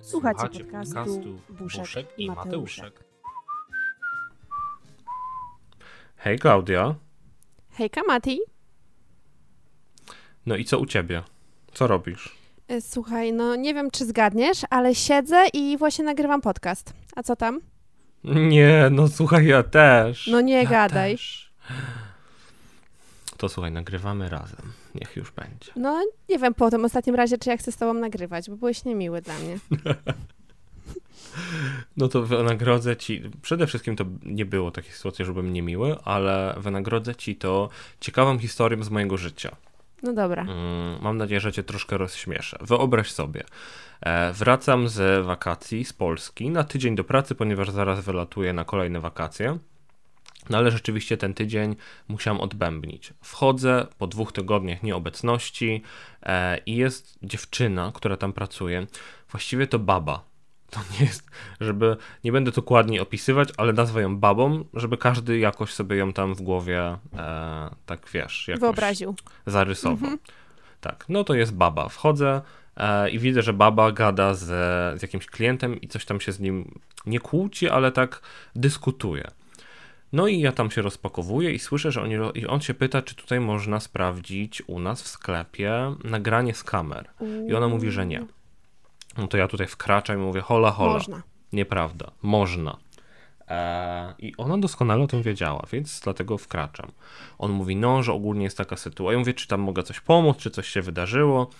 Słuchacie podcastu Buszek i Mateuszek. Hej Klaudia. Hejka Mati. No i co u ciebie? Co robisz? E, Słuchaj, no nie wiem czy zgadniesz, ale siedzę i właśnie nagrywam podcast. A co tam? Nie, no słuchaj, ja też. No nie ja gadaj. Też. To słuchaj, nagrywamy razem. Niech już będzie. No nie wiem po tym ostatnim razie, czy ja chcę z tobą nagrywać, bo byłeś niemiły dla mnie. No to wynagrodzę ci. Przede wszystkim to nie było takiej sytuacji, żebym niemiły, ale wynagrodzę ci to ciekawą historią z mojego życia. No dobra. Mm, Mam nadzieję, że cię troszkę rozśmieszę. Wyobraź sobie, e, wracam z wakacji z Polski na tydzień do pracy, ponieważ zaraz wylatuję na kolejne wakacje. No ale rzeczywiście ten tydzień musiałem odbębnić. Wchodzę po dwóch tygodniach nieobecności e, i jest dziewczyna, która tam pracuje. Właściwie to baba. To nie jest, żeby, nie będę dokładniej opisywać, ale nazwę ją babą, żeby każdy jakoś sobie ją tam w głowie, e, tak wiesz, jakoś Wyobraził. zarysował. Tak, no to jest baba. Wchodzę e, i widzę, że baba gada z, z jakimś klientem i coś tam się z nim nie kłóci, ale tak dyskutuje. No i ja tam się rozpakowuję i słyszę, że oni, i on się pyta, czy tutaj można sprawdzić u nas w sklepie nagranie z kamer. I ona mówi, że nie. No to ja tutaj wkraczam i mówię, hola, hola. Można. Nieprawda, można. Eee, I ona doskonale o tym wiedziała, więc dlatego wkraczam. On mówi, no, że ogólnie jest taka sytuacja. Ja mówię, czy tam mogę coś pomóc, czy coś się wydarzyło.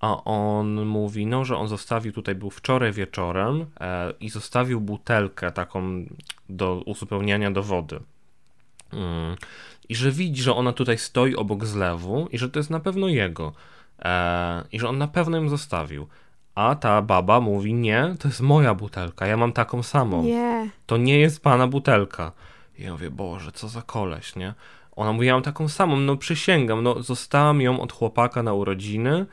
A on mówi, no, że on zostawił tutaj, był wczoraj wieczorem e, i zostawił butelkę taką do uzupełniania do wody. Mm. I że widzi, że ona tutaj stoi obok zlewu i że to jest na pewno jego. E, I że on na pewno ją zostawił. A ta baba mówi, nie, to jest moja butelka, ja mam taką samą Nie. to nie jest pana butelka. I ja mówię, Boże, co za koleś, nie? Ona mówi, ja mam taką samą, no przysięgam, no zostałam ją od chłopaka na urodziny,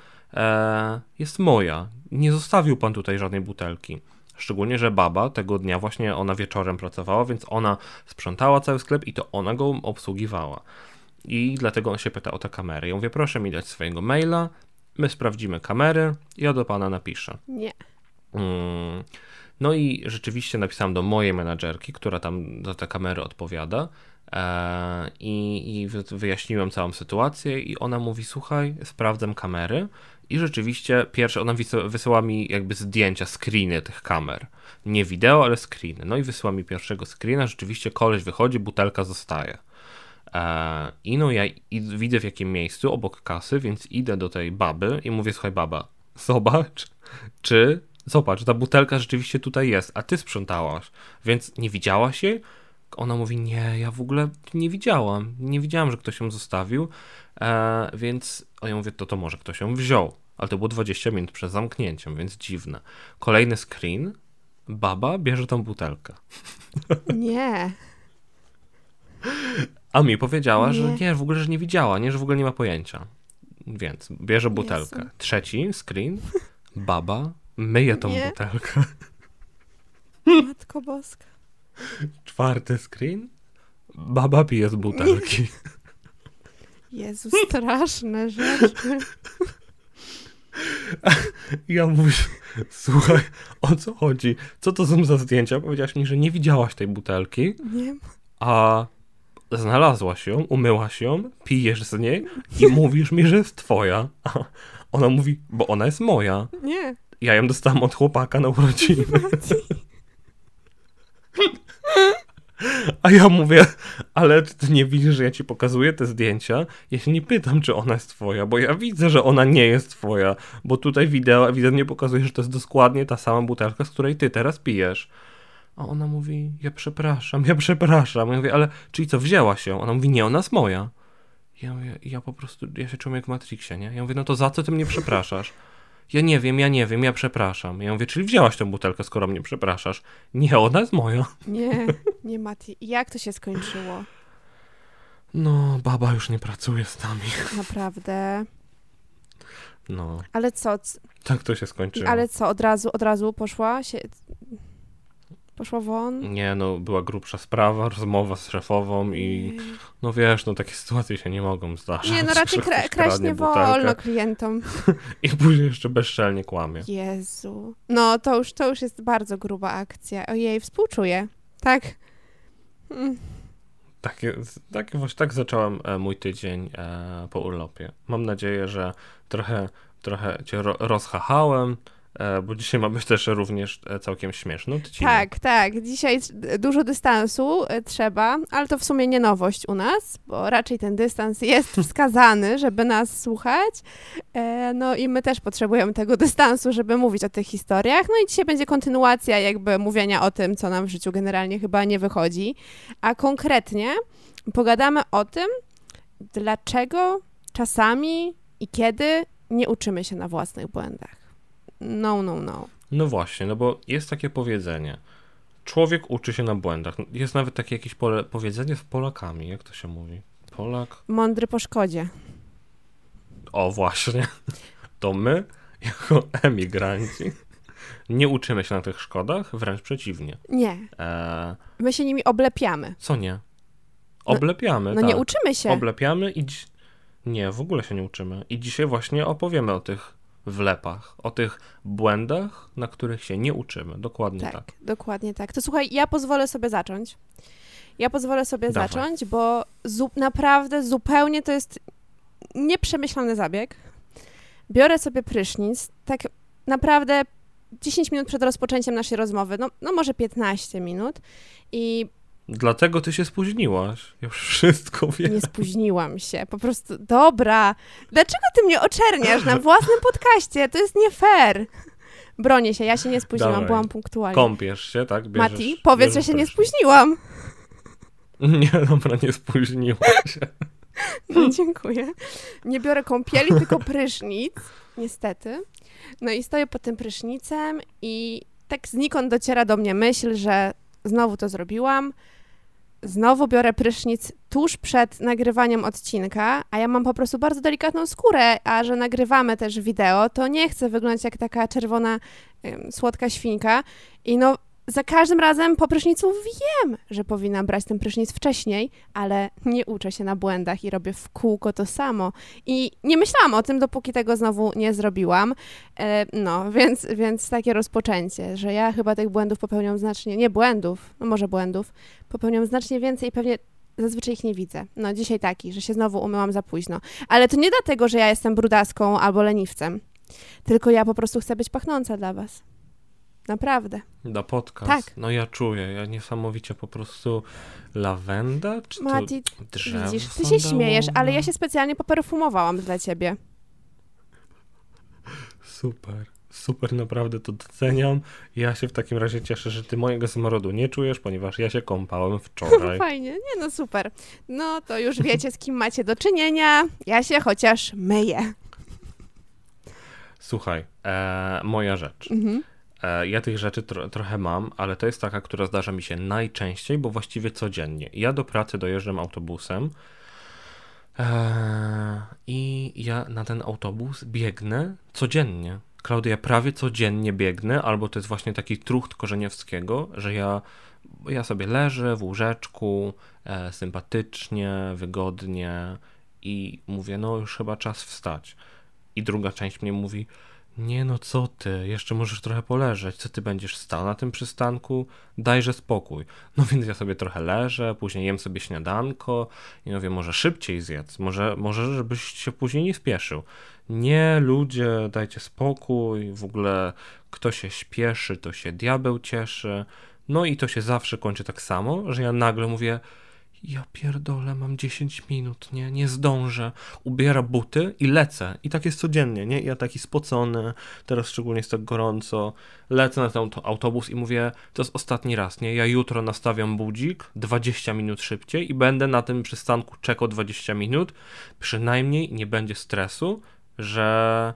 jest moja. Nie zostawił pan tutaj żadnej butelki. Szczególnie, że baba tego dnia właśnie ona wieczorem pracowała, więc ona sprzątała cały sklep i to ona go obsługiwała. I dlatego on się pyta o te kamery. Ja mówię, proszę mi dać swojego maila, my sprawdzimy kamery, ja do pana napiszę. Nie. Mm. No i rzeczywiście napisałem do mojej menadżerki, która tam za te kamery odpowiada. e, I, I wy- wyjaśniłem całą sytuację, i ona mówi: Słuchaj, sprawdzam kamery. I rzeczywiście, pierwsze, ona wys- wysyła mi jakby zdjęcia, screeny tych kamer. Nie wideo, ale screeny. No i wysyła mi pierwszego screena. Rzeczywiście, koleś wychodzi, butelka zostaje. E, I no ja widzę w jakim miejscu, obok kasy, więc idę do tej baby i mówię, słuchaj baba, zobacz, czy, zobacz, ta butelka rzeczywiście tutaj jest, a ty sprzątałaś, więc nie widziałaś jej? Ona mówi, nie, ja w ogóle nie widziałam, nie widziałam, że ktoś ją zostawił, e, więc, a ja mówię, to to może ktoś ją wziął, ale to było 20 minut przed zamknięciem, więc dziwne. Kolejny screen, baba bierze tą butelkę. Nie. A mi powiedziała, że Nie. nie, w ogóle, że nie widziała, nie, że w ogóle nie ma pojęcia. Więc bierze butelkę. Jezu. Trzeci screen, baba myje tą Nie. butelkę. Matko Boska. Czwarty screen, baba pije z butelki. Jezu, straszne rzeczy. Ja mówię, słuchaj, o co chodzi? Co to są za zdjęcia? Powiedziałaś mi, że nie widziałaś tej butelki, Nie. a znalazłaś ją, umyłaś ją, pijesz z niej i mówisz mi, że jest twoja. A Ona mówi, bo ona jest moja. Nie. Ja ją dostałam od chłopaka na urodziny. A ja mówię, ale ty nie widzisz, że ja ci pokazuję te zdjęcia? Ja nie pytam, czy ona jest twoja, bo ja widzę, że ona nie jest twoja, bo tutaj wideo ewidentnie pokazuje, że to jest dokładnie ta sama butelka, z której ty teraz pijesz. A ona mówi, ja przepraszam, ja przepraszam. Ja mówię, ale czyli co, wzięła się? Ona mówi, nie, ona jest moja. Ja mówię, ja po prostu, ja się czuję jak w Matrixie, nie? Ja mówię, no to za co ty mnie przepraszasz? Ja nie wiem, ja nie wiem, ja przepraszam. Ja mówię, czyli wzięłaś tę butelkę, skoro mnie przepraszasz? Nie, ona jest moja. Nie, nie Mati. Jak to się skończyło? No, baba już nie pracuje z nami. Naprawdę. No, Ale co? tak to się skończyło. Ale co, od razu, od razu poszła się... Poszła won? Nie, no, była grubsza sprawa, rozmowa z szefową i no wiesz, no takie sytuacje się nie mogą zdarzyć. Nie, no raczej kra kraść nie wolno klientom. I później jeszcze bezczelnie kłamie. Jezu. No, to już, to już jest bardzo gruba akcja. Ojej, współczuję. Tak? Mm. Takie, takie właśnie tak zacząłem e, mój tydzień e, po urlopie. Mam nadzieję, że trochę, trochę cię ro, rozchachałem, e, bo dzisiaj ma być też również e, całkiem śmieszny odcinek. Tak, tak. Dzisiaj dużo dystansu e, trzeba, ale to w sumie nie nowość u nas, bo raczej ten dystans jest wskazany, żeby nas słuchać. E, No i my też potrzebujemy tego dystansu, żeby mówić o tych historiach. No i dzisiaj będzie kontynuacja jakby mówienia o tym, co nam w życiu generalnie chyba nie wychodzi. A konkretnie pogadamy o tym, dlaczego czasami i kiedy nie uczymy się na własnych błędach. No, no, no. No właśnie, no bo jest takie powiedzenie. Człowiek uczy się na błędach. Jest nawet takie jakieś pole, powiedzenie z Polakami, jak to się mówi? Polak? Mądry po szkodzie. O, właśnie. To my, jako emigranci, nie uczymy się na tych szkodach, wręcz przeciwnie. Nie, Eee, my się nimi oblepiamy. co nie? Oblepiamy, No tak. nie uczymy się. Oblepiamy i... dzi- Nie, w ogóle się nie uczymy. I dzisiaj właśnie opowiemy o tych wlepach, o tych błędach, na których się nie uczymy. Dokładnie tak. tak, dokładnie tak. To słuchaj, ja pozwolę sobie zacząć. Ja pozwolę sobie Dawaj. zacząć, bo zu- naprawdę zupełnie to jest nieprzemyślany zabieg. Biorę sobie prysznic, tak naprawdę 10 minut przed rozpoczęciem naszej rozmowy, no, no może 15 minut i Dlatego ty się spóźniłaś. Ja już wszystko wiem. nie spóźniłam się. Po prostu, dobra, dlaczego ty mnie oczerniasz na własnym podcaście? To jest nie fair. Bronię się, ja się nie spóźniłam, Dawaj. byłam punktualnie. Kąpiesz się, tak? Bierzesz, Mati, powiedz, że się nie spóźniłam. Nie, dobra, nie spóźniłaś się. No, dziękuję. Nie biorę kąpieli, tylko prysznic, niestety. No i stoję pod tym prysznicem i tak znikąd dociera do mnie myśl, że znowu to zrobiłam. Znowu biorę prysznic tuż przed nagrywaniem odcinka, a ja mam po prostu bardzo delikatną skórę, a że nagrywamy też wideo, to nie chcę wyglądać jak taka czerwona, słodka świnka. I no, za każdym razem po prysznicu wiem, że powinnam brać ten prysznic wcześniej, ale nie uczę się na błędach i robię w kółko to samo. I nie myślałam o tym, dopóki tego znowu nie zrobiłam. E, no, więc, więc takie rozpoczęcie, że ja chyba tych błędów popełniam znacznie, nie błędów, no może błędów, popełniam znacznie więcej i pewnie zazwyczaj ich nie widzę. No, dzisiaj taki, że się znowu umyłam za późno. Ale to nie dlatego, że ja jestem brudaską albo leniwcem, tylko ja po prostu chcę być pachnąca dla was. Naprawdę. Na podcast. Tak. No ja czuję, ja niesamowicie po prostu lawenda, czy Mati, to drzewo widzisz, ty się śmiejesz, ale ja się specjalnie poperfumowałam dla ciebie. Super, super, naprawdę to doceniam. Ja się w takim razie cieszę, że ty mojego smrodu nie czujesz, ponieważ ja się kąpałem wczoraj. Fajnie, nie no super. No to już wiecie, z kim macie do czynienia. Ja się chociaż myję. Słuchaj, e, moja rzecz. Mhm. E, ja tych rzeczy tro, trochę mam, ale to jest taka, która zdarza mi się najczęściej, bo właściwie codziennie. Ja do pracy dojeżdżam autobusem e, i ja na ten autobus biegnę codziennie. Klaudia, prawie codziennie biegnę, albo to jest właśnie taki trucht Korzeniewskiego, że ja, ja sobie leżę w łóżeczku, e, sympatycznie, wygodnie i mówię, no już chyba czas wstać. I druga część mnie mówi, Nie no, co ty, jeszcze możesz trochę poleżeć, co ty będziesz stał na tym przystanku? Dajże spokój. No więc ja sobie trochę leżę, później jem sobie śniadanko i mówię, może szybciej zjedz, może, może żebyś się później nie spieszył. Nie, ludzie, dajcie spokój, w ogóle kto się śpieszy, to się diabeł cieszy. No i to się zawsze kończy tak samo, że ja nagle mówię, ja pierdolę, mam 10 minut, nie, nie zdążę. Ubiera buty i lecę. I tak jest codziennie, nie? Ja taki spocony, teraz szczególnie jest tak gorąco. Lecę na ten autobus i mówię, to jest ostatni raz, nie? Ja jutro nastawiam budzik 20 minut szybciej i będę na tym przystanku czekał 20 minut. Przynajmniej nie będzie stresu, że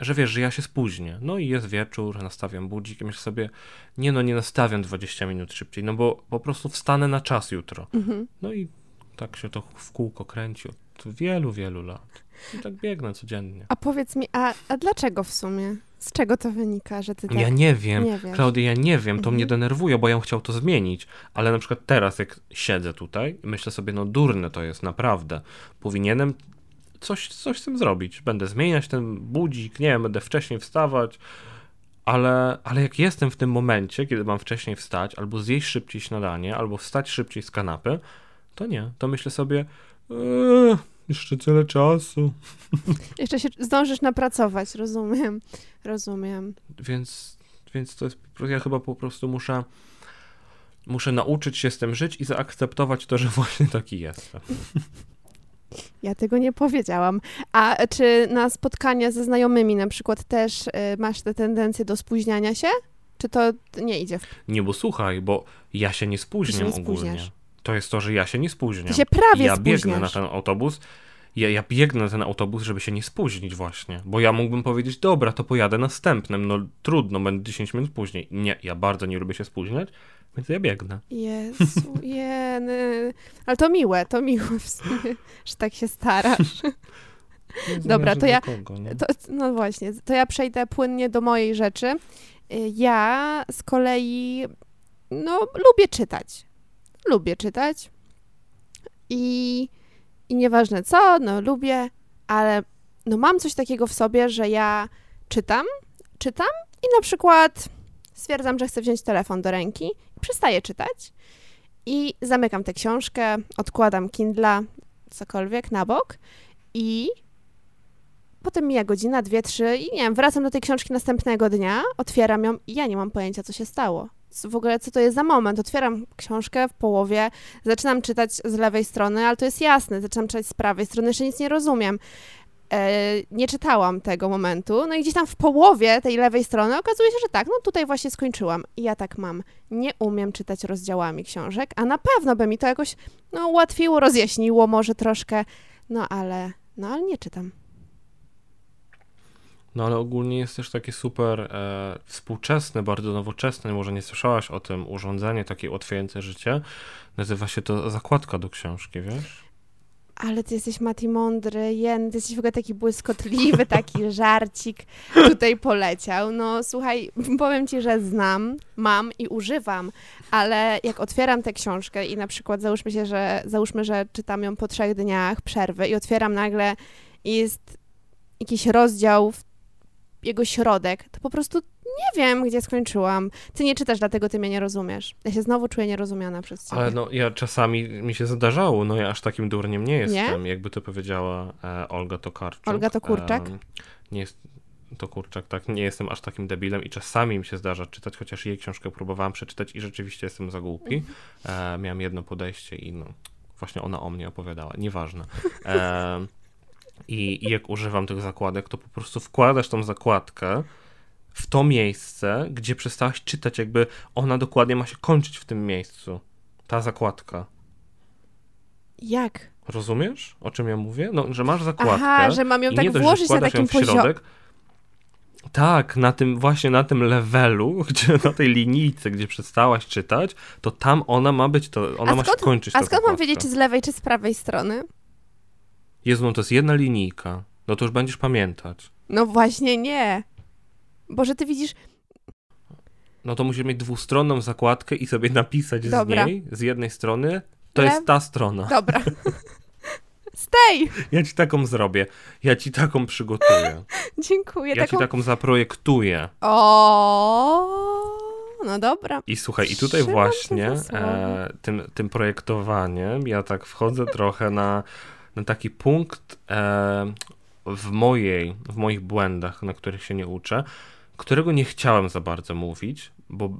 że wiesz, że ja się spóźnię. No i jest wieczór, nastawiam budzik i myślę sobie, nie no, nie nastawiam 20 minut szybciej, no bo po prostu wstanę na czas jutro. Mhm. No i tak się to w kółko kręci od wielu, wielu lat. I tak biegnę codziennie. A powiedz mi, a, a dlaczego w sumie? Z czego to wynika, że ty tak... Ja nie wiem, nie wiesz. Klaudia, ja nie wiem, to Mhm. mnie denerwuje, bo ja bym chciał to zmienić, ale na przykład teraz, jak siedzę tutaj i myślę sobie, no durne to jest, naprawdę, powinienem coś, coś z tym zrobić. Będę zmieniać ten budzik, nie wiem, będę wcześniej wstawać, ale, ale jak jestem w tym momencie, kiedy mam wcześniej wstać, albo zjeść szybciej śniadanie, albo wstać szybciej z kanapy, to nie, to myślę sobie, eee, jeszcze tyle czasu. Jeszcze się zdążysz napracować, rozumiem, rozumiem. Więc, więc to jest, ja chyba po prostu muszę, muszę nauczyć się z tym żyć i zaakceptować to, że właśnie taki jestem. Ja tego nie powiedziałam. A czy na spotkania ze znajomymi na przykład też y, masz tę tendencję do spóźniania się? Czy to nie idzie? w- Nie, bo słuchaj, bo ja się nie spóźniam nie ogólnie. To jest to, że ja się nie spóźniam. Ty się prawie ja biegnę spóźniasz. na ten autobus. Ja, ja biegnę na ten autobus, żeby się nie spóźnić właśnie. Bo ja mógłbym powiedzieć, dobra, to pojadę następnym. No trudno, będę 10 minut później. Nie, ja bardzo nie lubię się spóźniać, więc ja biegnę. Jezu, jeny. Ale to miłe, to miłe w sumie, że tak się starasz. Dobra, to ja- Kogo? To, no właśnie, to ja przejdę płynnie do mojej rzeczy. Y, Ja z kolei, no, lubię czytać. Lubię czytać. I, I nieważne co, no, lubię, ale no, mam coś takiego w sobie, że ja czytam, czytam i na przykład stwierdzam, że chcę wziąć telefon do ręki przestaję czytać. I zamykam tę książkę, odkładam Kindla, cokolwiek na bok i Potem mija godzina, dwie, trzy i nie wiem, wracam do tej książki następnego dnia, otwieram ją i ja nie mam pojęcia, co się stało. W ogóle, co to jest za moment? Otwieram książkę w połowie, zaczynam czytać z lewej strony, ale to jest jasne, zaczynam czytać z prawej strony, jeszcze nic nie rozumiem. E, nie czytałam tego momentu, no i gdzieś tam w połowie tej lewej strony okazuje się, że tak, no tutaj właśnie skończyłam. I ja tak mam. Nie umiem czytać rozdziałami książek, a na pewno by mi to jakoś, no, ułatwiło, rozjaśniło może troszkę, no ale, no ale nie czytam. No ale ogólnie jest też takie super e, współczesne, bardzo nowoczesne, może nie słyszałaś o tym, urządzenie takie ułatwiające życie. Nazywa się to zakładka do książki, wiesz? Ale ty jesteś Mati mądry, Jen, ty jesteś w ogóle taki błyskotliwy, taki żarcik tutaj poleciał. No słuchaj, powiem ci, że znam, mam i używam, ale jak otwieram tę książkę i na przykład załóżmy się, że załóżmy, że czytam ją po trzech dniach przerwy i otwieram nagle i jest jakiś rozdział w jego środek, to po prostu nie wiem, gdzie skończyłam. Ty nie czytasz, dlatego ty mnie nie rozumiesz. Ja się znowu czuję nierozumiana przez ciebie. Ale no ja czasami mi się zdarzało, no ja aż takim durniem nie jestem, jakby to powiedziała e, Olga Tokarczuk. Olga Tokurczak? E, nie jest to kurczak, tak, nie jestem aż takim debilem i czasami mi się zdarza czytać, chociaż jej książkę próbowałem przeczytać i rzeczywiście jestem za głupi. E, miałem jedno podejście i no, właśnie ona o mnie opowiadała, nieważne. E, i, I jak używam tych zakładek, to po prostu wkładasz tą zakładkę w to miejsce, gdzie przestałaś czytać, jakby ona dokładnie ma się kończyć w tym miejscu. Ta zakładka. Jak? Rozumiesz, o czym ja mówię? No, że masz zakładkę. Aha, że mam ją tak dość, włożyć na takim poziomie. Tak, na tym właśnie na tym levelu, gdzie na tej linijce, gdzie przestałaś czytać, to tam ona ma być, to ona A ma skąd- się kończyć. A skąd mam wiedzieć, czy z lewej, czy z prawej strony? Jezu, no to jest jedna linijka. No to już będziesz pamiętać. No właśnie nie. Boże, ty widzisz, No to musisz mieć dwustronną zakładkę i sobie napisać Dobra. z niej, z jednej strony, to jest ta strona. dobra. Stay! Ja ci taką zrobię. Ja ci taką przygotuję. Dziękuję. Ja taką... ci taką zaprojektuję. O, no dobra. I słuchaj, i tutaj Trzymam właśnie e, tym, tym projektowaniem ja tak wchodzę trochę na, na taki punkt e, w mojej, w moich błędach, na których się nie uczę, którego nie chciałem za bardzo mówić, bo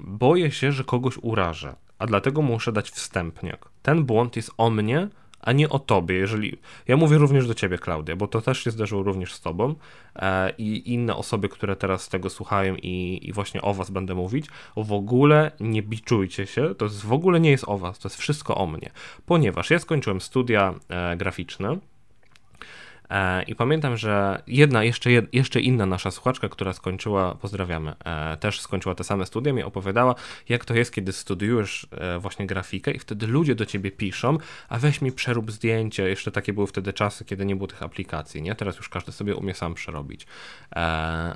boję się, że kogoś urażę, a dlatego muszę dać wstępniak. Ten błąd jest o mnie, a nie o tobie. Jeżeli ja mówię również do ciebie, Klaudia, bo to też się zdarzyło również z tobą e, i inne osoby, które teraz tego słuchają i, i właśnie o was będę mówić, w ogóle nie biczujcie się, to jest, w ogóle nie jest o was, to jest wszystko o mnie, ponieważ ja skończyłem studia e, graficzne. E, I pamiętam, że jedna, jeszcze, jeszcze inna nasza słuchaczka, która skończyła, pozdrawiamy, e, też skończyła te same studia, mi opowiadała, jak to jest, kiedy studiujesz e, właśnie grafikę i wtedy ludzie do ciebie piszą, a weź mi przerób zdjęcie. Jeszcze takie były wtedy czasy, kiedy nie było tych aplikacji, nie? Teraz już każdy sobie umie sam przerobić.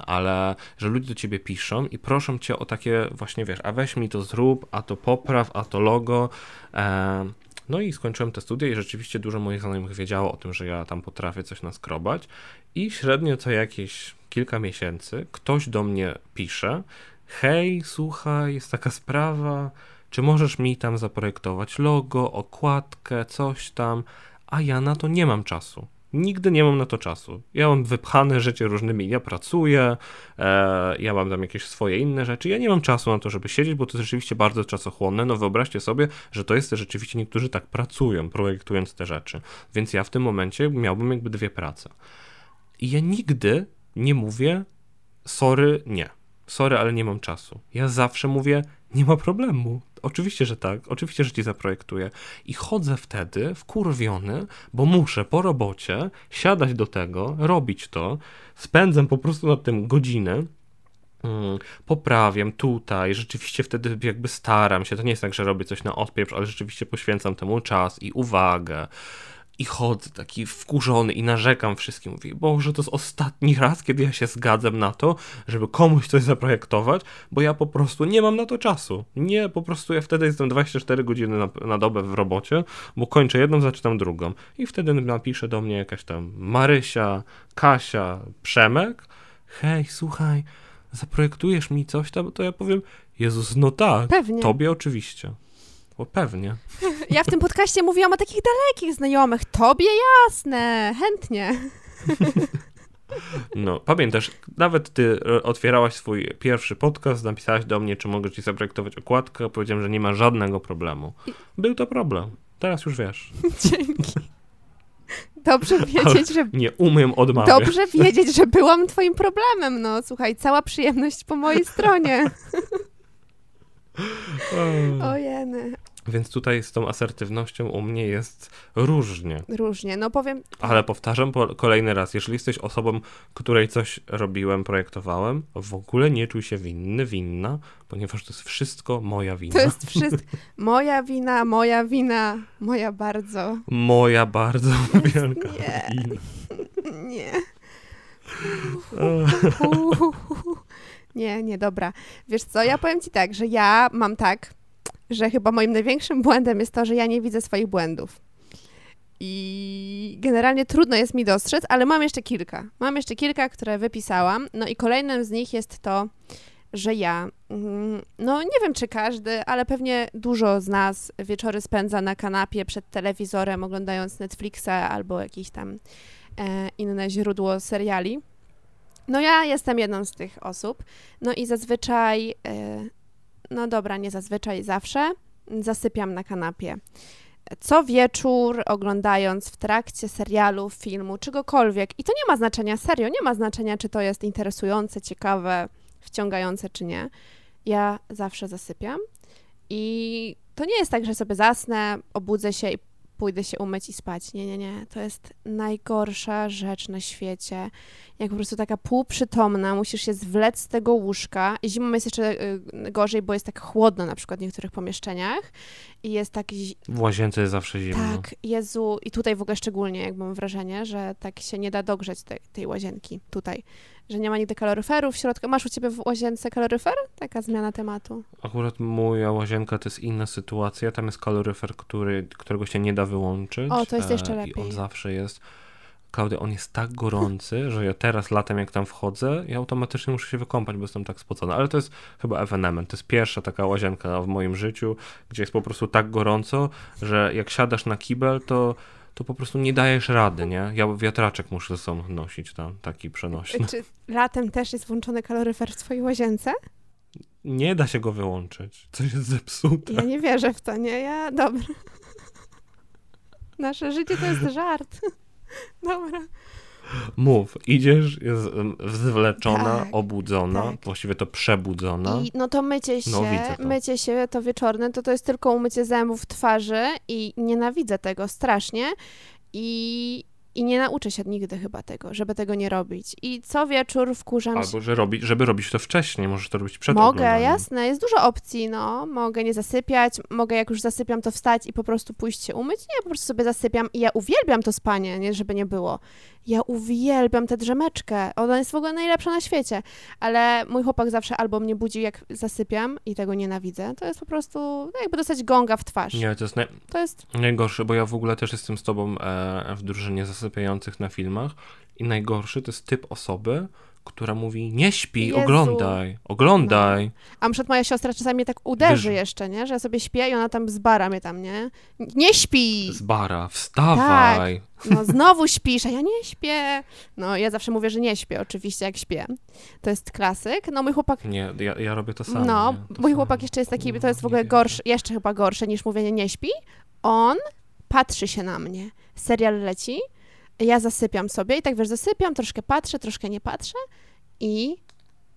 Ale że ludzie do ciebie piszą i proszą cię o takie właśnie, wiesz, a weź mi to zrób, a to popraw, a to logo. No i skończyłem te studia i rzeczywiście dużo moich znajomych wiedziało o tym, że ja tam potrafię coś naskrobać i średnio co jakieś kilka miesięcy ktoś do mnie pisze hej, słuchaj, jest taka sprawa, czy możesz mi tam zaprojektować logo, okładkę, coś tam, a ja na to nie mam czasu. Nigdy nie mam na to czasu. Ja mam wypchane życie różnymi. Ja pracuję, e, ja mam tam jakieś swoje inne rzeczy. Ja nie mam czasu na to, żeby siedzieć, bo to jest rzeczywiście bardzo czasochłonne. No wyobraźcie sobie, że to jest rzeczywiście niektórzy tak pracują, projektując te rzeczy. Więc ja w tym momencie miałbym jakby dwie prace. I ja nigdy nie mówię sorry, nie. Sorry, ale nie mam czasu. Ja zawsze mówię, nie ma problemu. Oczywiście, że tak. Oczywiście, że ci zaprojektuję. I chodzę wtedy wkurwiony, bo muszę po robocie siadać do tego, robić to. Spędzam po prostu nad tym godzinę. Mm, poprawiam tutaj, rzeczywiście wtedy jakby staram się, to nie jest tak, że robię coś na odpieprz, ale rzeczywiście poświęcam temu czas i uwagę i chodzę taki wkurzony i narzekam wszystkim, mówię, Boże, to jest ostatni raz, kiedy ja się zgadzam na to, żeby komuś coś zaprojektować, bo ja po prostu nie mam na to czasu. Nie, po prostu ja wtedy jestem 24 godziny na, na dobę w robocie, bo kończę jedną, zaczynam drugą. I wtedy napisze do mnie jakaś tam Marysia, Kasia, Przemek, hej, słuchaj, zaprojektujesz mi coś tam, to ja powiem, Jezus, no tak, Pewnie. tobie oczywiście. Bo pewnie. Ja w tym podcaście mówiłam o takich dalekich znajomych. Tobie jasne, chętnie. No, pamiętasz, nawet ty e, otwierałaś swój pierwszy podcast, napisałaś do mnie, czy mogę ci zaprojektować okładkę, powiedziałem, że nie ma żadnego problemu. Był to problem. Teraz już wiesz. Dzięki. Dobrze wiedzieć, że Nie umiem odmawiać. Dobrze wiedzieć, że byłam twoim problemem. No słuchaj, cała przyjemność po mojej stronie. Ojeny. Więc tutaj z tą asertywnością u mnie jest różnie. Różnie. No powiem, Ale powtarzam po kolejny raz, jeżeli jesteś osobą, której coś robiłem, projektowałem, w ogóle nie czuj się winny, winna, ponieważ to jest wszystko moja wina. to jest wszystko. Moja wina, moja wina, moja bardzo. Moja bardzo wielka Nie. wina. Nie. Ech. Nie, nie, dobra. Wiesz co, ja powiem ci tak, że ja mam tak, że chyba moim największym błędem jest to, że ja nie widzę swoich błędów. I generalnie trudno jest mi dostrzec, ale mam jeszcze kilka. Mam jeszcze kilka, które wypisałam. No i kolejnym z nich jest to, że ja, mm, no nie wiem czy każdy, ale pewnie dużo z nas wieczory spędza na kanapie przed telewizorem, oglądając Netflixa albo jakieś tam e, inne źródło seriali. No ja jestem jedną z tych osób. No i zazwyczaj, e, no dobra, nie zazwyczaj, zawsze zasypiam na kanapie. Co wieczór, oglądając w trakcie serialu, filmu, czegokolwiek. I to nie ma znaczenia, serio, nie ma znaczenia, czy to jest interesujące, ciekawe, wciągające, czy nie. Ja zawsze zasypiam. I to nie jest tak, że sobie zasnę, obudzę się i pójdę się umyć i spać. Nie, nie, nie. To jest najgorsza rzecz na świecie. Jak po prostu taka półprzytomna, musisz się zwlec z tego łóżka. I zimą jest jeszcze y, gorzej, bo jest tak chłodno na przykład w niektórych pomieszczeniach. I jest tak W łazience jest zawsze zimno. tak, Jezu, i tutaj w ogóle szczególnie, jak mam wrażenie, że tak się nie da dogrzeć tej, tej łazienki tutaj. Że nie ma nigdy kaloryferów w środku. Masz u ciebie w łazience kaloryfer? Taka zmiana tematu. Akurat moja łazienka to jest inna sytuacja. Tam jest kaloryfer, który, którego się nie da wyłączyć. O, to jest jeszcze e, I lepiej. on zawsze jest. Klaudia, on jest tak gorący, że ja teraz latem, jak tam wchodzę, ja automatycznie muszę się wykąpać, bo jestem tak spocony. Ale to jest chyba ewenement. To jest pierwsza taka łazienka w moim życiu, gdzie jest po prostu tak gorąco, że jak siadasz na kibel, to, to po prostu nie dajesz rady, nie? Ja wiatraczek muszę ze sobą nosić tam, taki przenośny. Czy latem też jest włączony kaloryfer w twojej łazience? Nie da się go wyłączyć. Coś jest zepsute. Ja nie wierzę w to, nie? Ja, dobra. Nasze życie to jest żart. Dobra. Mów, idziesz, zwleczona, Tak, obudzona, tak. właściwie to przebudzona. I no to mycie się, No, widzę to. mycie się to wieczorne, to to jest tylko umycie zębów, twarzy i nienawidzę tego strasznie i, i nie nauczę się nigdy chyba tego, żeby tego nie robić. I co wieczór wkurzam się. Albo że robi, żeby robić to wcześniej, możesz to robić przed Mogę, jasne, jest dużo opcji, no. Mogę nie zasypiać, mogę jak już zasypiam, to wstać i po prostu pójść się umyć. Nie, po prostu sobie zasypiam i ja uwielbiam to spanie, nie, żeby nie było. Ja uwielbiam tę drzemeczkę, ona jest w ogóle najlepsza na świecie. Ale mój chłopak zawsze albo mnie budzi, jak zasypiam i tego nienawidzę. To jest po prostu no, jakby dostać gonga w twarz. Nie, to jest naj, To jest, najgorsze, bo ja w ogóle też jestem z tobą e, w drużynie zasypiających na filmach i najgorszy to jest typ osoby, która mówi nie śpi, Jezu. oglądaj, oglądaj. a przed moja siostra czasami mnie tak uderzy Wiesz- jeszcze, nie? Że ja sobie śpię i ona tam zbara mnie tam, nie? Nie śpi! Z bara, wstawaj. No znowu śpisz, a ja nie śpię. No ja zawsze mówię, że nie śpię, oczywiście jak śpię. To jest klasyk. No mój chłopak, Nie, ja, ja robię to samo. no nie? To mój samo. chłopak jeszcze jest taki, to jest w ogóle gorszy, jeszcze chyba gorsze niż mówienie nie śpi. On patrzy się na mnie. Serial leci, ja zasypiam sobie i tak wiesz, zasypiam, troszkę patrzę, troszkę nie patrzę i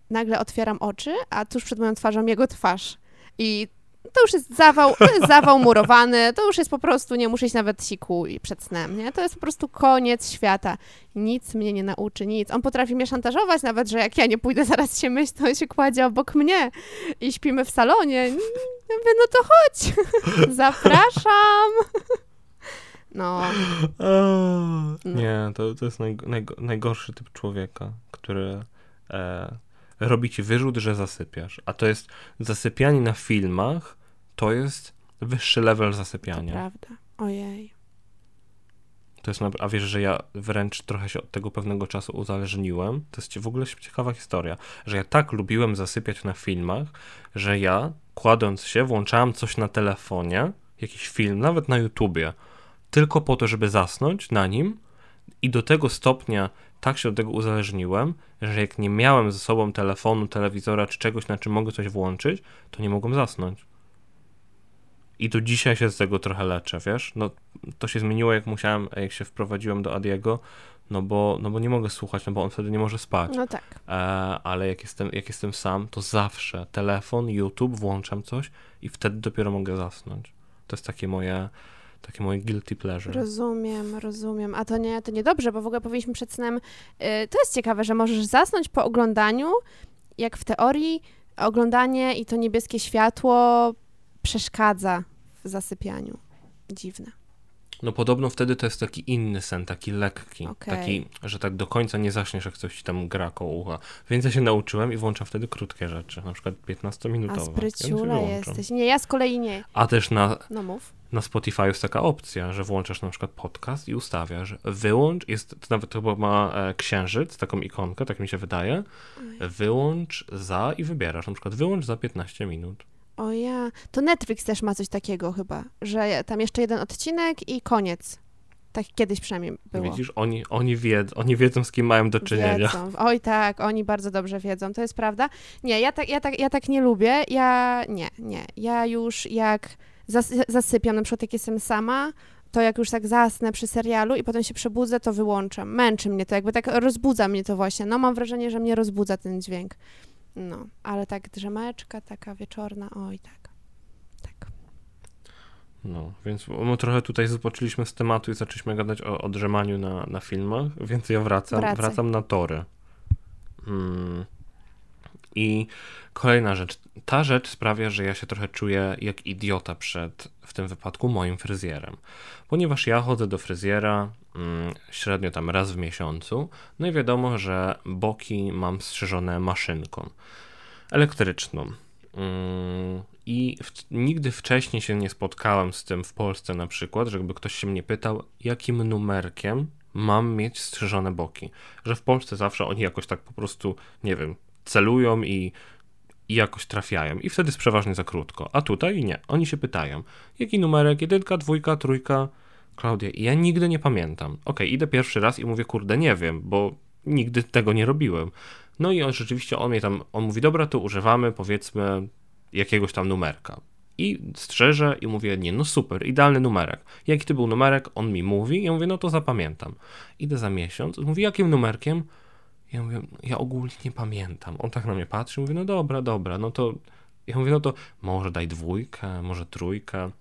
nagle otwieram oczy, a tuż przed moją twarzą jego twarz. I to już jest zawał, to jest zawał murowany, to już jest po prostu, nie muszę iść nawet siku i przed snem, nie? To jest po prostu koniec świata. Nic mnie nie nauczy, nic. On potrafi mnie szantażować nawet, że jak ja nie pójdę zaraz się myć, to on się kładzie obok mnie i śpimy w salonie. Ja mówię, no to chodź, zapraszam. No, Eee, Nie, to, to jest naj, naj, najgorszy typ człowieka, który e, robi ci wyrzut, że zasypiasz. A to jest zasypianie na filmach, to jest wyższy level to zasypiania. prawda. Ojej. To jest, a wiesz, że ja wręcz trochę się od tego pewnego czasu uzależniłem. To jest w ogóle ciekawa historia, że ja tak lubiłem zasypiać na filmach, że ja kładąc się włączałem coś na telefonie, jakiś film, nawet na YouTubie, tylko po to, żeby zasnąć na nim i do tego stopnia tak się od tego uzależniłem, że jak nie miałem ze sobą telefonu, telewizora czy czegoś, na czym mogę coś włączyć, to nie mogłem zasnąć. I do dzisiaj się z tego trochę leczę, wiesz? No, to się zmieniło, jak musiałem, jak się wprowadziłem do Adiego, no bo, no bo nie mogę słuchać, no bo on wtedy nie może spać. No tak. E, ale jak jestem, jak jestem sam, to zawsze telefon, YouTube, włączam coś i wtedy dopiero mogę zasnąć. To jest takie moje, takie moje guilty pleasure. Rozumiem, rozumiem. A to nie, to niedobrze, bo w ogóle powinniśmy przed snem. y, to jest ciekawe, że możesz zasnąć po oglądaniu, jak w teorii oglądanie i to niebieskie światło przeszkadza w zasypianiu. Dziwne. No podobno wtedy to jest taki inny sen, taki lekki, Okej. taki, że tak do końca nie zaśniesz, jak coś ci tam gra koło ucha. Więc ja się nauczyłem i włączam wtedy krótkie rzeczy, na przykład 15-minutowe. A Ja spryciula wyłączam. jesteś. Nie, ja z kolei nie. A też na, No mów. Na Spotify jest taka opcja, że włączasz na przykład podcast i ustawiasz wyłącz, jest, to nawet chyba ma e, księżyc, taką ikonkę, tak mi się wydaje, wyłącz za i wybierasz, na przykład wyłącz za 15 minut. O ja. To Netflix też ma coś takiego chyba, że tam jeszcze jeden odcinek i koniec. Tak kiedyś przynajmniej było. Widzisz, oni, oni, wiedzą, oni wiedzą, z kim mają do czynienia. Wiedzą. Oj tak, oni bardzo dobrze wiedzą, to jest prawda. Nie, ja tak, ja tak, ja tak nie lubię. Ja nie, nie. Ja już jak zas zasypiam, na przykład jak jestem sama, to jak już tak zasnę przy serialu i potem się przebudzę, to wyłączam. Męczy mnie to, jakby tak rozbudza mnie to właśnie. No mam wrażenie, że mnie rozbudza ten dźwięk. No, ale tak drzemeczka taka wieczorna, oj tak. Tak. No, więc my trochę tutaj zobaczyliśmy z tematu i zaczęliśmy gadać o, o drzemaniu na, na filmach, więc ja wracam, Wracaj. wracam na tory. Mm. I kolejna rzecz. Ta rzecz sprawia, że ja się trochę czuję jak idiota przed, w tym wypadku, moim fryzjerem. Ponieważ ja chodzę do fryzjera mm, średnio tam raz w miesiącu. No i wiadomo, że boki mam strzyżone maszynką elektryczną. Mm, I w, nigdy wcześniej się nie spotkałem z tym w Polsce na przykład, żeby ktoś się mnie pytał, jakim numerkiem mam mieć strzyżone boki. Że w Polsce zawsze oni jakoś tak po prostu, nie wiem, celują i, i jakoś trafiają. I wtedy jest przeważnie za krótko. A tutaj nie. Oni się pytają, jaki numerek, jedynka, dwójka, trójka, Klaudia. Ja nigdy nie pamiętam. Ok, idę pierwszy raz i mówię, kurde, nie wiem, bo nigdy tego nie robiłem. No i on rzeczywiście, on mnie tam, on mówi, dobra, to używamy, powiedzmy, jakiegoś tam numerka. I strzeże i mówię, nie, no super, idealny numerek. Jaki to był numerek? On mi mówi ja mówię, no to zapamiętam. Idę za miesiąc, mówi, jakim numerkiem? Ja mówię, ja ogólnie nie pamiętam. On tak na mnie patrzy, mówi, no dobra, dobra, no to... Ja mówię, no to może daj dwójkę, może trójkę.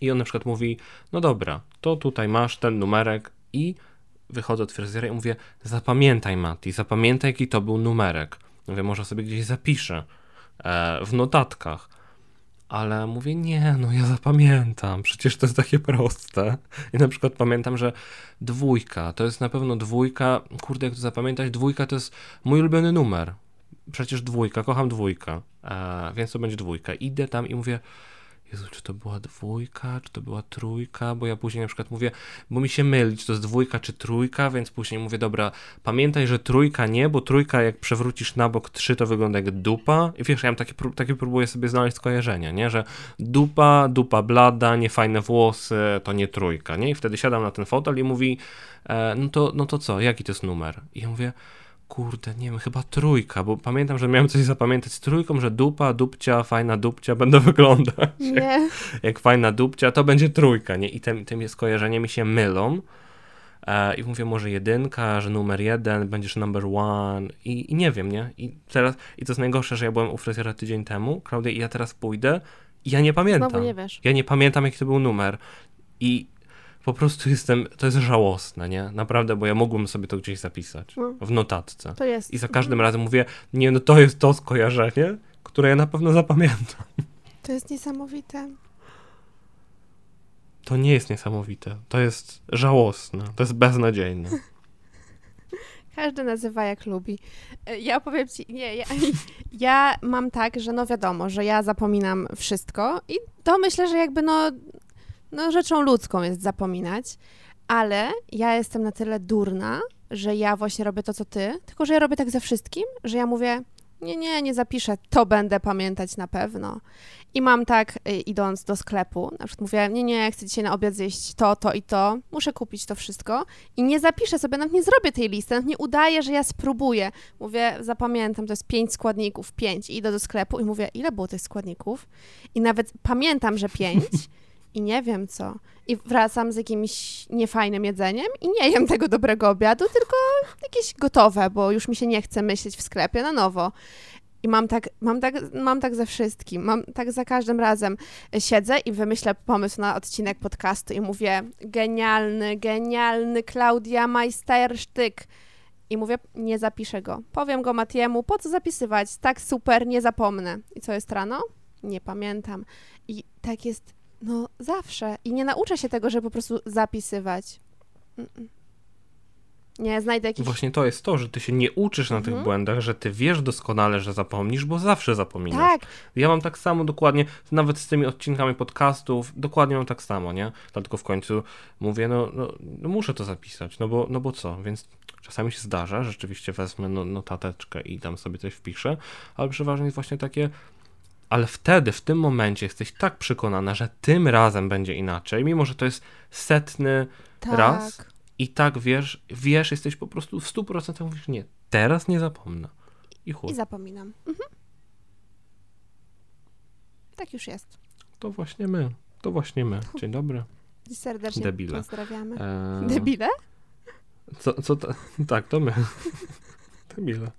I on na przykład mówi, no dobra, to tutaj masz ten numerek i wychodzę od fryzjera i mówię, zapamiętaj Mati, zapamiętaj jaki to był numerek. Mówię, może sobie gdzieś zapiszę e, w notatkach. Ale mówię, nie, no ja zapamiętam, przecież to jest takie proste. I na przykład pamiętam, że dwójka, to jest na pewno dwójka, kurde, jak to zapamiętać, dwójka to jest mój ulubiony numer. Przecież dwójka, kocham dwójka, e, więc to będzie dwójka. Idę tam i mówię, Jezu, czy to była dwójka, czy to była trójka, bo ja później na przykład mówię, bo mi się myli, czy to jest dwójka, czy trójka, więc później mówię, dobra, pamiętaj, że trójka nie, bo trójka jak przewrócisz na bok trzy, to wygląda jak dupa. I wiesz, ja takie, takie próbuję sobie znaleźć skojarzenia, nie, że dupa, dupa blada, niefajne włosy, to nie trójka, nie, i wtedy siadam na ten fotel i mówi, e, no to, no to co, jaki to jest numer? I ja mówię, kurde, nie wiem, chyba trójka, bo pamiętam, że miałem coś zapamiętać z trójką, że dupa, dupcia, fajna dupcia będą wyglądać. Nie. Jak, fajna dupcia, to będzie trójka, nie? I tym, tym skojarzenia mi się mylą. E, I mówię, może jedynka, że numer jeden, będziesz number one i, i nie wiem, nie? I teraz, i to jest najgorsze, że ja byłem u fryzjera tydzień temu, Klaudia, i ja teraz pójdę i ja nie pamiętam. Znowu nie wiesz. Ja nie pamiętam, jaki to był numer. I po prostu jestem, to jest żałosne, nie? Naprawdę, bo ja mógłbym sobie to gdzieś zapisać No. w notatce. To jest. I za każdym razem mówię, nie, no to jest to skojarzenie, które ja na pewno zapamiętam. To jest niesamowite. To nie jest niesamowite, to jest żałosne, to jest beznadziejne. Każdy nazywa jak lubi. E, Ja powiem ci, nie, ja, ja mam tak, że no wiadomo, że ja zapominam wszystko i to myślę, że jakby no, no rzeczą ludzką jest zapominać, ale ja jestem na tyle durna, że ja właśnie robię to, co ty, tylko że ja robię tak ze wszystkim, że ja mówię, nie, nie, nie zapiszę, to będę pamiętać na pewno. I mam tak, y, idąc do sklepu, na przykład mówię, nie, nie, chcę dzisiaj na obiad zjeść to, to i to, muszę kupić to wszystko i nie zapiszę sobie, nawet nie zrobię tej listy, nawet nie udaję, że ja spróbuję. Mówię, zapamiętam, to jest pięć składników, pięć. I idę do sklepu i mówię, ile było tych składników? I nawet pamiętam, że pięć i nie wiem co. I wracam z jakimś niefajnym jedzeniem i nie jem tego dobrego obiadu, tylko jakieś gotowe, bo już mi się nie chce myśleć w sklepie na nowo. I mam tak, mam, tak, mam tak ze wszystkim. Mam tak za każdym razem siedzę i wymyślę pomysł na odcinek podcastu i mówię genialny, genialny Klaudia Majstersztyk. I mówię, nie zapiszę go. Powiem go Matiemu, po co zapisywać? Tak super, nie zapomnę. I co jest rano? Nie pamiętam. I tak jest, no zawsze. I nie nauczę się tego, żeby po prostu zapisywać. Mm-mm. Nie, znajdę jakiś... Właśnie to jest to, że ty się nie uczysz na tych Mhm. błędach, że ty wiesz doskonale, że zapomnisz, bo zawsze zapominasz. Tak, Ja mam tak samo dokładnie, nawet z tymi odcinkami podcastów, dokładnie mam tak samo, nie? Dlatego w końcu mówię, no, no, no muszę to zapisać, no bo, no bo co, więc czasami się zdarza, że rzeczywiście wezmę no, notateczkę i tam sobie coś wpiszę, ale przeważnie jest właśnie takie, ale wtedy, w tym momencie jesteś tak przekonana, że tym razem będzie inaczej, mimo że to jest setny tak. raz i tak wiesz, wiesz, jesteś po prostu w 100% mówisz, nie, teraz nie zapomnę. I chuj, I zapominam. Mhm. Tak już jest. to właśnie my, to właśnie my. Dzień dobry. Serdecznie Debile. pozdrawiamy. Eee, Debile? Co, co to? Tak, to my. Debile.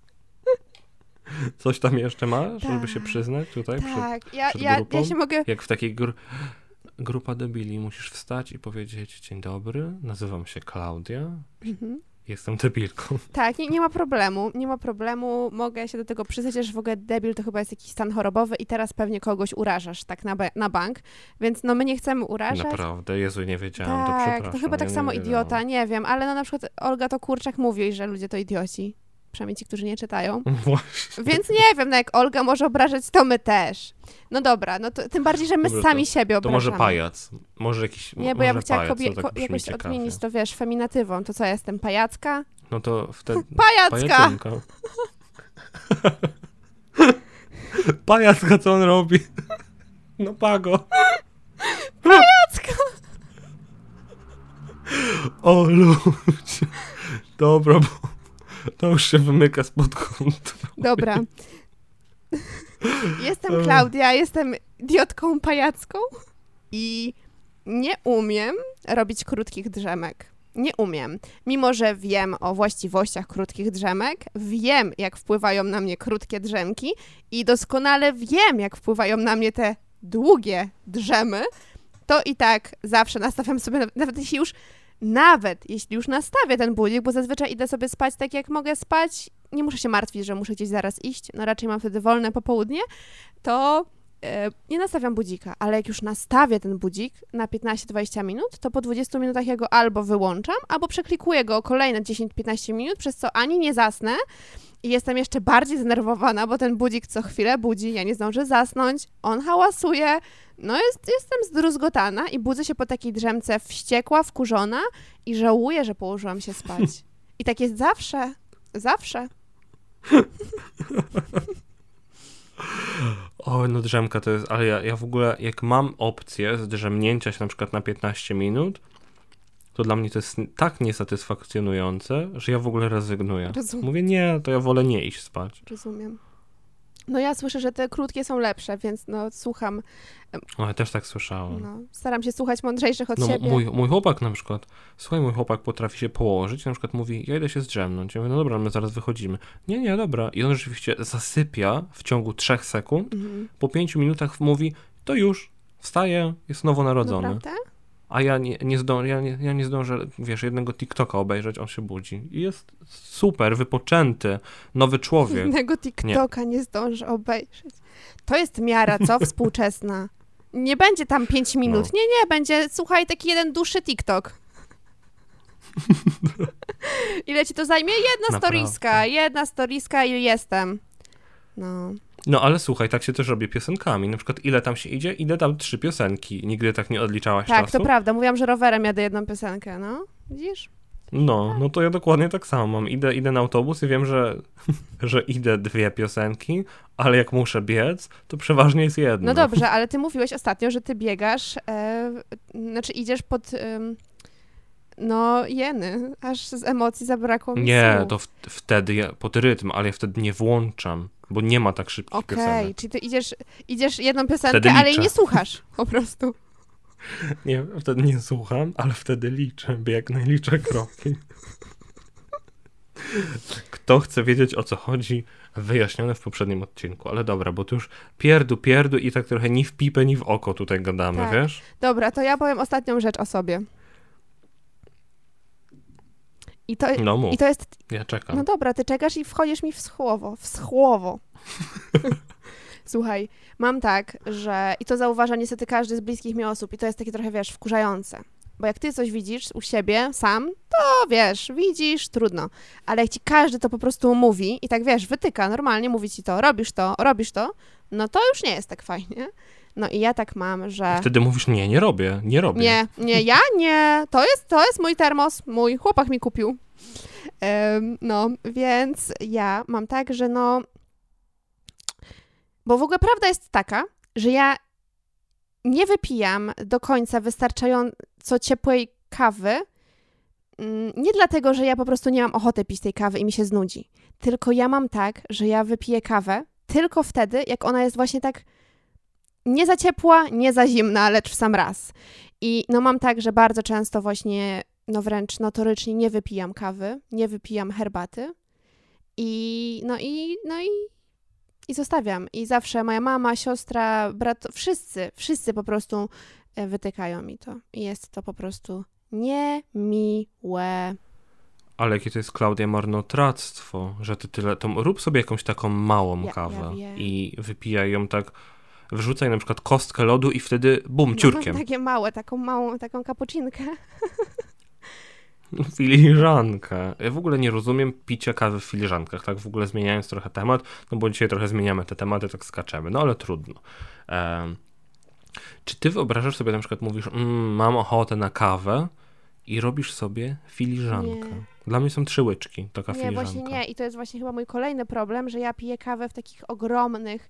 Coś tam jeszcze masz, żeby się Tak. przyznać tutaj? Przed, Tak, ja, przed ja, grupą? ja się mogę... jak w takiej gr... grupa debili musisz wstać i powiedzieć dzień dobry, nazywam się Klaudia, Mhm. jestem debilką. Tak, nie, nie ma problemu, nie ma problemu, mogę się do tego przyznać, że w ogóle debil to chyba jest jakiś stan chorobowy i teraz pewnie kogoś urażasz, tak, na, na bank, więc no my nie chcemy urażać. Naprawdę, Jezu, nie wiedziałam, to Tak, przepraszam. to chyba tak ja nie samo wiedziałam. idiota, nie wiem, ale no na przykład Olga to Kurczak mówi, że ludzie to idioci. Przynajmniej ci, którzy nie czytają. Właśnie. Więc nie wiem, no jak Olga może obrażać, to my też. No dobra, no to tym bardziej, że my Dobra, sami to- siebie To obrażamy. może pajac. Może jakiś. Nie, bo ja bym chciała kobie- to tak ko- jakoś ciekawie. odmienić to, wiesz, feminatywą. To co, ja jestem pajacka? No to wtedy. Pajacka! Pajacka, co on robi? No pago. Pajacka! O ludzie. Dobra, bo to już się wymyka spod kontroli. Dobra. Jestem. Klaudia, jestem idiotką pajacką i nie umiem robić krótkich drzemek. Nie umiem. Mimo, że wiem o właściwościach krótkich drzemek, wiem, jak wpływają na mnie krótkie drzemki i doskonale wiem, jak wpływają na mnie te długie drzemy, to i tak zawsze nastawiam sobie, nawet jeśli już, nawet jeśli już nastawię ten budzik, bo zazwyczaj idę sobie spać tak, jak mogę spać, nie muszę się martwić, że muszę gdzieś zaraz iść, no raczej mam wtedy wolne popołudnie, to e, nie nastawiam budzika, ale jak już nastawię ten budzik na 15-20 minut, to po 20 minutach ja go albo wyłączam, albo przeklikuję go o kolejne 10-15 minut, przez co ani nie zasnę i jestem jeszcze bardziej zdenerwowana, bo ten budzik co chwilę budzi, ja nie zdążę zasnąć, on hałasuje, no jest, jestem zdruzgotana i budzę się po takiej drzemce wściekła, wkurzona i żałuję, że położyłam się spać. I tak jest zawsze, zawsze. O, no drzemka to jest, ale ja, ja w ogóle, jak mam opcję zdrzemnięcia się na przykład na 15 minut, to dla mnie to jest tak niesatysfakcjonujące, że ja w ogóle rezygnuję. Rozumiem. Mówię, nie, to ja wolę nie iść spać. Rozumiem. No ja słyszę, że te krótkie są lepsze, więc no słucham, O, ja też tak słyszałem. no, staram się słuchać mądrzejszych od No, siebie. mój, mój chłopak na przykład, słuchaj, mój chłopak potrafi się położyć, na przykład mówi, ja idę się zdrzemnąć. Ja mówię, no dobra, my zaraz wychodzimy. Nie, nie, dobra. I on rzeczywiście zasypia w ciągu trzech sekund, Mhm. po pięciu minutach mówi, to już, wstaje, jest nowonarodzony. Naprawdę? A ja nie, nie, zdążę, ja, nie, ja nie zdążę, wiesz, jednego TikToka obejrzeć, on się budzi. I jest super, wypoczęty, nowy człowiek. Innego TikToka nie. zdążę obejrzeć. To jest miara, co? Współczesna. Nie będzie tam 5 minut. No. Nie, nie, będzie, słuchaj, taki jeden dłuższy TikTok. Ile ci to zajmie? Jedna Naprawdę. storiska, jedna storiska i jestem. No. No ale słuchaj, tak się też robi piosenkami. Na przykład ile tam się idzie? Idę tam trzy piosenki. Nigdy tak nie odliczałaś Tak, czasu? to prawda. Mówiłam, że rowerem jadę jedną piosenkę, no. Widzisz? No, no to ja dokładnie tak samo mam. Idę, idę na autobus i wiem, że, że idę dwie piosenki, ale jak muszę biec, to przeważnie jest jedna. No dobrze, ale ty mówiłeś ostatnio, że ty biegasz, e, znaczy idziesz pod, em, no, jeny, aż z emocji zabrakło mi Nie, to w, wtedy ja, pod rytm, ale ja wtedy nie włączam, bo nie ma tak szybkich Okej, piosenek. czyli ty idziesz, idziesz jedną piosenkę, ale jej nie słuchasz po prostu. Nie, wtedy nie słucham, ale wtedy liczę, biegnę liczę kroki. Kto chce wiedzieć o co chodzi, wyjaśnione w poprzednim odcinku. Ale dobra, bo tu już pierdu, pierdu i tak trochę ni w pipę, ni w oko tutaj gadamy, Tak. wiesz? Dobra, to ja powiem ostatnią rzecz o sobie. I to, No mów, i to jest ja czekam. No dobra, ty czekasz i wchodzisz mi w słowo, w słowo. Słuchaj, mam tak, że i to zauważa niestety każdy z bliskich mi osób i to jest takie trochę, wiesz, wkurzające. Bo jak ty coś widzisz u siebie sam, to wiesz, widzisz, trudno. Ale jak ci każdy to po prostu mówi i tak wiesz, wytyka, normalnie mówi ci to, robisz to, robisz to, no to już nie jest tak fajnie. No i ja tak mam, że... Wtedy mówisz, nie, nie robię, nie robię. Nie, nie, ja nie. To jest, to jest mój termos, mój chłopak mi kupił. Em, no, więc ja mam tak, że no. Bo w ogóle prawda jest taka, że ja nie wypijam do końca wystarczająco ciepłej kawy. mm, Nie dlatego, że ja po prostu nie mam ochoty pić tej kawy i mi się znudzi. Tylko ja mam tak, że ja wypiję kawę tylko wtedy, jak ona jest właśnie tak nie za ciepła, nie za zimna, lecz w sam raz. I no mam tak, że bardzo często właśnie, no wręcz notorycznie nie wypijam kawy, nie wypijam herbaty. I no i, no i, i zostawiam. I zawsze moja mama, siostra, brat, wszyscy, wszyscy po prostu e, wytykają mi to. I jest to po prostu niemiłe. Ale jakie to jest, Klaudia, marnotrawstwo, że ty tyle... To rób sobie jakąś taką małą Ja- kawę ja i wypijaj ją tak... Wrzucaj na przykład kostkę lodu i wtedy bum, ciurkiem. No, takie małe, taką małą, taką kapucinkę. Filiżankę. Ja w ogóle nie rozumiem picia kawy w filiżankach, tak w ogóle zmieniając trochę temat, no bo dzisiaj trochę zmieniamy te tematy, tak skaczemy, no ale trudno. Czy ty wyobrażasz sobie, na przykład mówisz, mm, mam ochotę na kawę i robisz sobie filiżankę? Nie. Dla mnie są trzy łyczki, taka Nie, filiżanka. właśnie nie. I to jest właśnie chyba mój kolejny problem, że ja piję kawę w takich ogromnych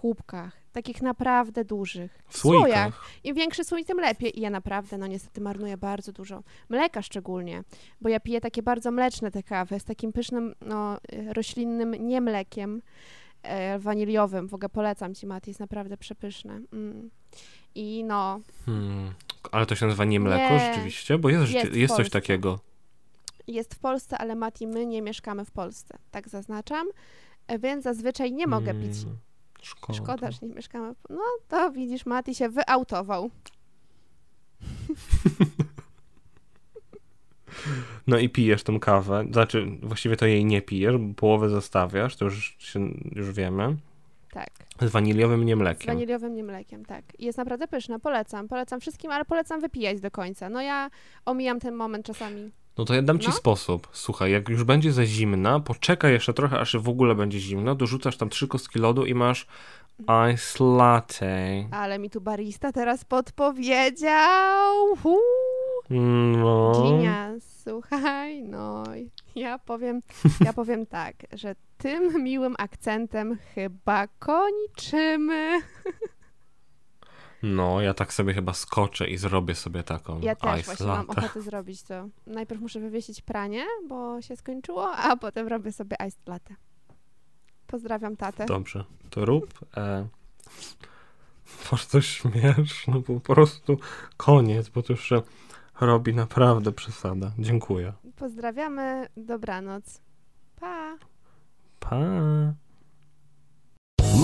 kubkach, takich naprawdę dużych. W słoikach. Im większy słój, tym lepiej. I ja naprawdę, no niestety marnuję bardzo dużo. Mleka szczególnie, bo ja piję takie bardzo mleczne te kawy z takim pysznym, no, y, roślinnym nie mlekiem, e, waniliowym. W ogóle polecam Ci, Mati, jest naprawdę przepyszne. Mm. I no, Hmm. Ale to się nazywa nie mleko Nie. rzeczywiście? Bo jest, Jest jest, coś takiego. jest w Polsce, ale Mati, my nie mieszkamy w Polsce, tak zaznaczam. E, Więc zazwyczaj nie mogę pić Mm, Szkoda. Szkoda, że nie mieszkamy. No to widzisz, Mati się wyautował. No i pijesz tą kawę, znaczy właściwie to jej nie pijesz, bo połowę zostawiasz, to już, się, już wiemy, Tak. z waniliowym nie Z mlekiem. waniliowym nie mlekiem, tak. Jest naprawdę pyszna, polecam. Polecam wszystkim, ale polecam wypijać do końca. No ja omijam ten moment czasami. No to ja dam ci No. sposób. Słuchaj, jak już będzie za zimna, poczekaj jeszcze trochę, aż w ogóle będzie zimno, dorzucasz tam trzy kostki lodu i masz ice latte. Ale mi tu barista teraz podpowiedział. Huu. No. Słuchaj, no ja powiem, ja powiem tak, że tym miłym akcentem chyba kończymy. No, ja tak sobie chyba skoczę i zrobię sobie taką Ja też ice właśnie mam ochotę zrobić to. Najpierw muszę wywiesić pranie, bo się skończyło, a potem robię sobie iced latte. Pozdrawiam tatę. Dobrze, to rób. E... To śmieszne, po prostu koniec, bo to już się robi naprawdę przesada. Dziękuję. Pozdrawiamy, dobranoc. Pa! Pa.